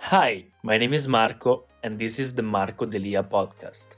Hi, my name is Marco, and this is the Marco Delia podcast.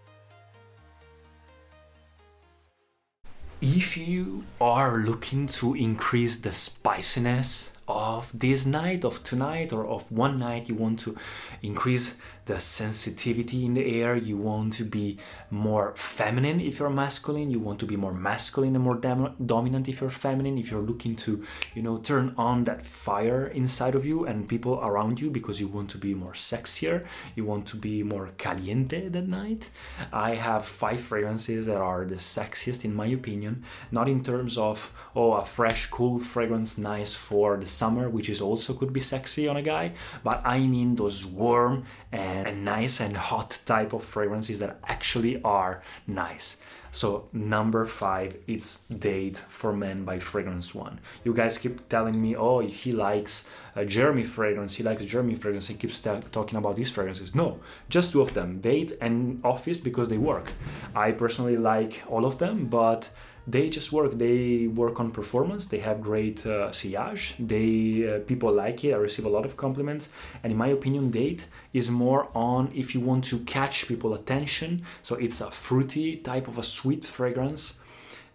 If you are looking to increase the spiciness of this night, of tonight, or of one night, you want to increase the sensitivity in the air, you want to be more feminine if you're masculine, you want to be more masculine and more dominant if you're feminine, if you're looking to, you know, turn on that fire inside of you and people around you because you want to be more sexier, you want to be more caliente that night. I have five fragrances that are the sexiest in my opinion, not in terms of, oh, a fresh, cool fragrance, nice for the summer, which is also could be sexy on a guy, but I mean those warm and nice and hot type of fragrances that actually are nice. So number five, it's Date for Men by Fragrance One. You guys keep telling me, oh, he likes a Jeremy fragrance. He likes Jeremy fragrance. He keeps t- talking about these fragrances. No, just two of them, Date and Office, because they work. I personally like all of them, but they just work they work on performance they have great uh, sillage they uh, people like it i receive a lot of compliments and in my opinion date is more on if you want to catch people attention so it's a fruity type of a sweet fragrance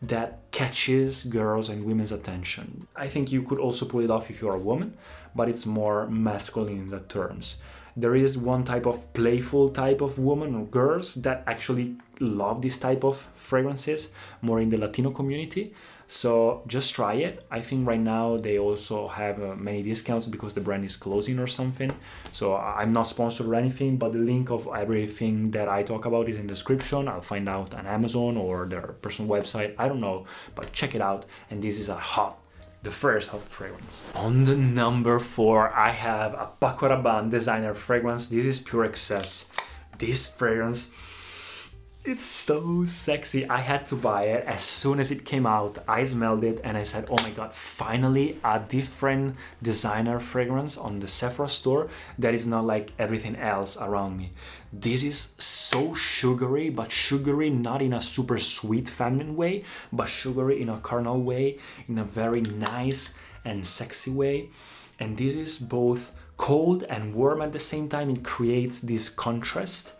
that catches girls and women's attention. I think you could also pull it off if you're a woman but it's more masculine in the terms. There is one type of playful type of woman or girls that actually love this type of fragrances more in the latino community so just try it i think right now they also have uh, many discounts because the brand is closing or something so i'm not sponsored or anything but the link of everything that i talk about is in the description i'll find out on amazon or their personal website i don't know but check it out and this is a hot the first hot fragrance. On the number four, I have a Paco Rabanne designer fragrance. This is Pure XS. This fragrance it's so sexy. I had to buy it as soon as it came out. I smelled it and I said, oh my god, finally a different designer fragrance on the Sephora store that is not like everything else around me. This is so sugary, but sugary not in a super sweet feminine way, but sugary in a carnal way, in a very nice and sexy way. And this is both cold and warm at the same time. It creates this contrast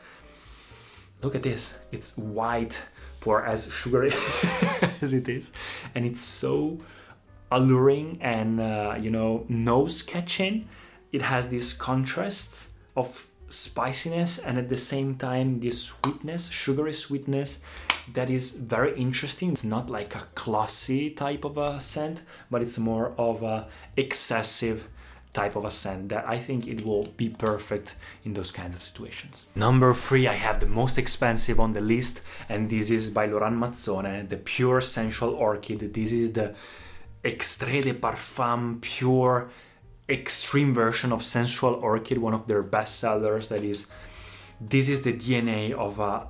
look at this. It's white for as sugary as it is. And it's so alluring and uh, you know nose catching it has these contrasts of spiciness and at the same time this sweetness sugary sweetness that is very interesting. It's not like a classy type of a scent but it's more of a excessive type of a scent that I think it will be perfect in those kinds of situations. Number three, I have the most expensive on the list, and this is by Laurent Mazzone, the Pure Sensual Orchid. This is the Extrait de Parfum Pure extreme version of Sensual Orchid, one of their best sellers. That is, this is the DNA of a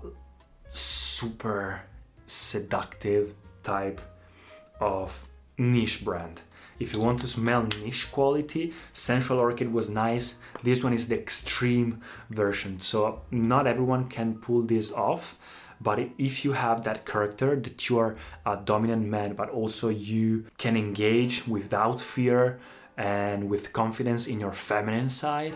super seductive type of niche brand. If you want to smell niche quality, Sensual Orchid was nice. This one is the extreme version. So not everyone can pull this off. But if you have that character that you are a dominant man, but also you can engage without fear and with confidence in your feminine side,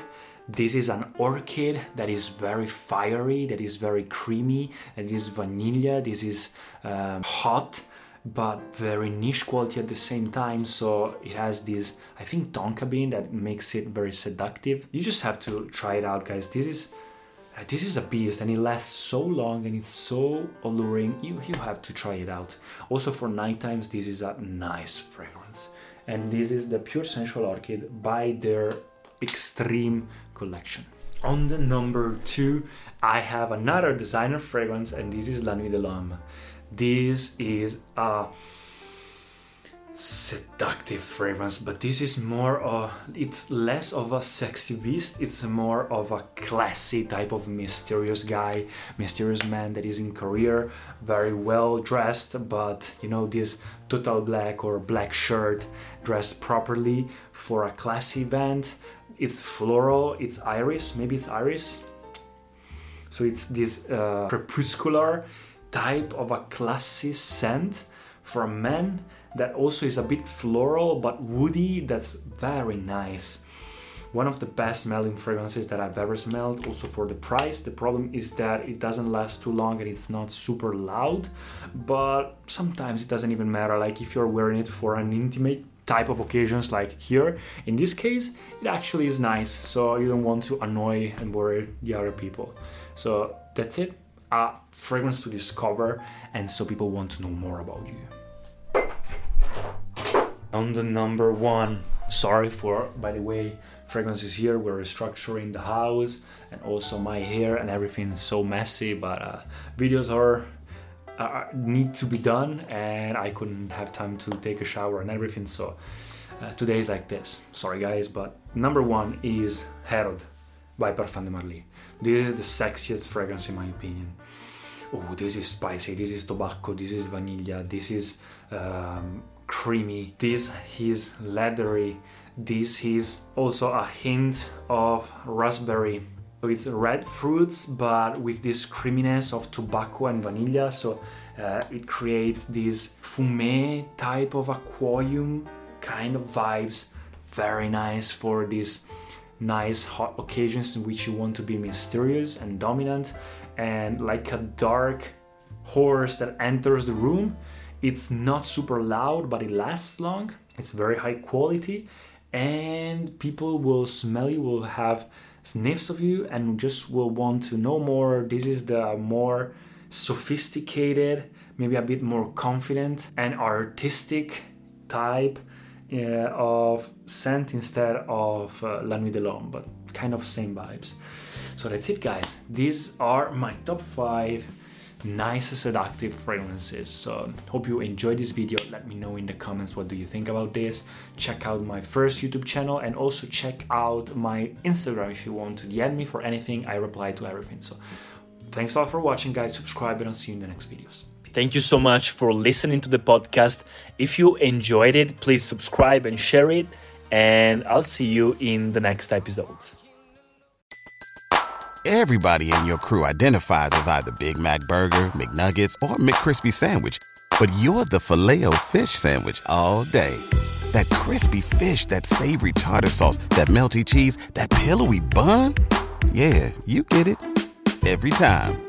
this is an orchid that is very fiery, that is very creamy, that is vanilla, this is um, hot but very niche quality at the same time. So it has this, I think, tonka bean that makes it very seductive. You just have to try it out, guys. This is uh, this is a beast and it lasts so long and it's so alluring. You you have to try it out. Also for night times, this is a nice fragrance. And this is the Pure Sensual Orchid by their Extreme collection. On the number two, I have another designer fragrance, and this is La Nuit de l'Homme. This is a seductive fragrance, but this is more of it's less of a sexy beast, it's more of a classy type of mysterious guy, mysterious man that is in career, very well dressed, but you know, this total black or black shirt dressed properly for a classy event. It's floral, it's iris, maybe it's iris. So it's this uh, crepuscular type of a classy scent for a man that also is a bit floral but woody that's very nice one of the best smelling fragrances that I've ever smelled. Also for the price. The problem is that it doesn't last too long and it's not super loud, but sometimes it doesn't even matter. Like if you're wearing it for an intimate type of occasions like here in this case it actually is nice so you don't want to annoy and worry the other people so that's it a fragrance to discover and so people want to know more about you. On the number one sorry for by the way fragrances here. We're restructuring the house and also my hair and everything is so messy but uh, videos are uh, need to be done and i couldn't have time to take a shower and everything. So uh, today is like this. Sorry guys but number one is herod by parfum de marly this is the sexiest fragrance in my opinion oh this is spicy this is tobacco this is vanilla this is um, creamy. This is leathery. This is also a hint of raspberry. So it's red fruits, but with this creaminess of tobacco and vanilla. So uh, it creates this fumé type of aquarium kind of vibes. Very nice for these nice hot occasions in which you want to be mysterious and dominant and like a dark horse that enters the room it's not super loud, but it lasts long. It's very high quality, and people will smell you, will have sniffs of you, and just will want to know more. This is the more sophisticated, maybe a bit more confident and artistic type of scent instead of uh, La Nuit de l'Homme, but kind of same vibes. So that's it, guys. These are my top five nice seductive fragrances so hope you enjoyed this video let me know in the comments what do you think about this check out my first youtube channel and also check out my instagram if you want to DM me for anything i reply to everything so thanks a lot for watching guys subscribe and i'll see you in the next videos. Thank you so much for listening to the podcast. If you enjoyed it, please subscribe and share it, and I'll see you in the next episodes. Everybody in your crew identifies as either Big Mac Burger, McNuggets, or McCrispy Sandwich. But you're the filet fish Sandwich all day. That crispy fish, that savory tartar sauce, that melty cheese, that pillowy bun. Yeah, you get it. Every time.